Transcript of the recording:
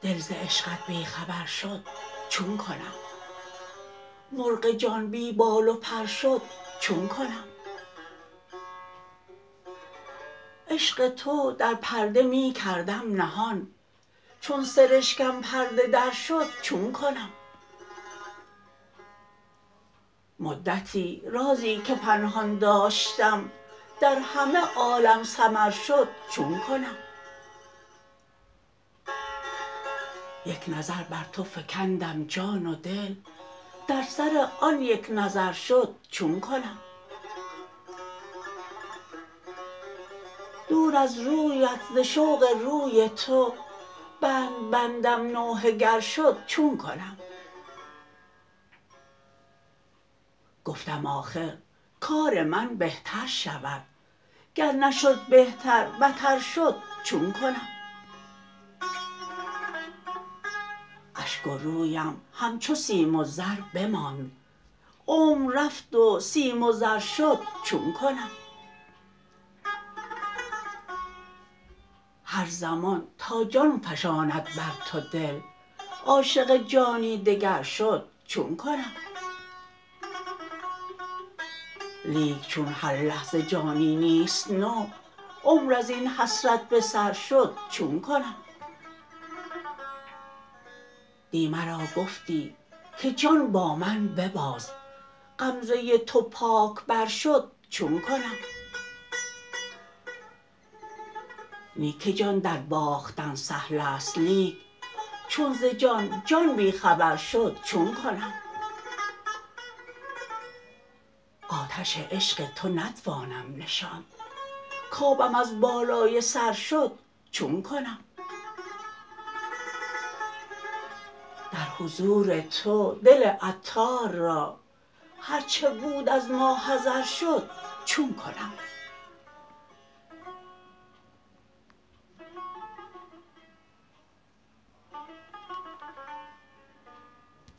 دل ز عشقت بی خبر شد چون کنم؟ مرغ جان بی بال و پر شد چون کنم؟ عشق تو در پرده می کردم نهان چون سرشکم پرده در شد چون کنم؟ مدتی رازی که پنهان داشتم در همه عالم سمر شد چون کنم. یک نظر بر تو فکندم جان و دل در سر آن یک نظر شد چون کنم. دور از رویت ز شوق روی تو بند بندم نوحه گر شد چون کنم. گفتم آخر کار من بهتر شود. گر نشد بهتر بتر شد چون کنم؟ اشک و رویم همچو سیم و زر بماند. عمر رفت و سیم و زر شد چون کنم؟ هر زمان تا جان فشاند بر تو دل عاشق جانی دگر شد چون کنم؟ لیک چون هر لحظه جانی نیست نو عمر ازین حسرت به سر شد چون کنم؟ دی مرا گفتی که جان با من بباز غمزه تو پاک بر شد چون کنم؟ نی که جان در باختن سهل است لیک چون ز جان جان بی خبر شد چون کنم؟ آتش عشق تو نتوانم نشاند کآبم از بالای سر شد چون کنم. در حضور تو دل عطار را هر چه بود از ماحضر شد چون کنم.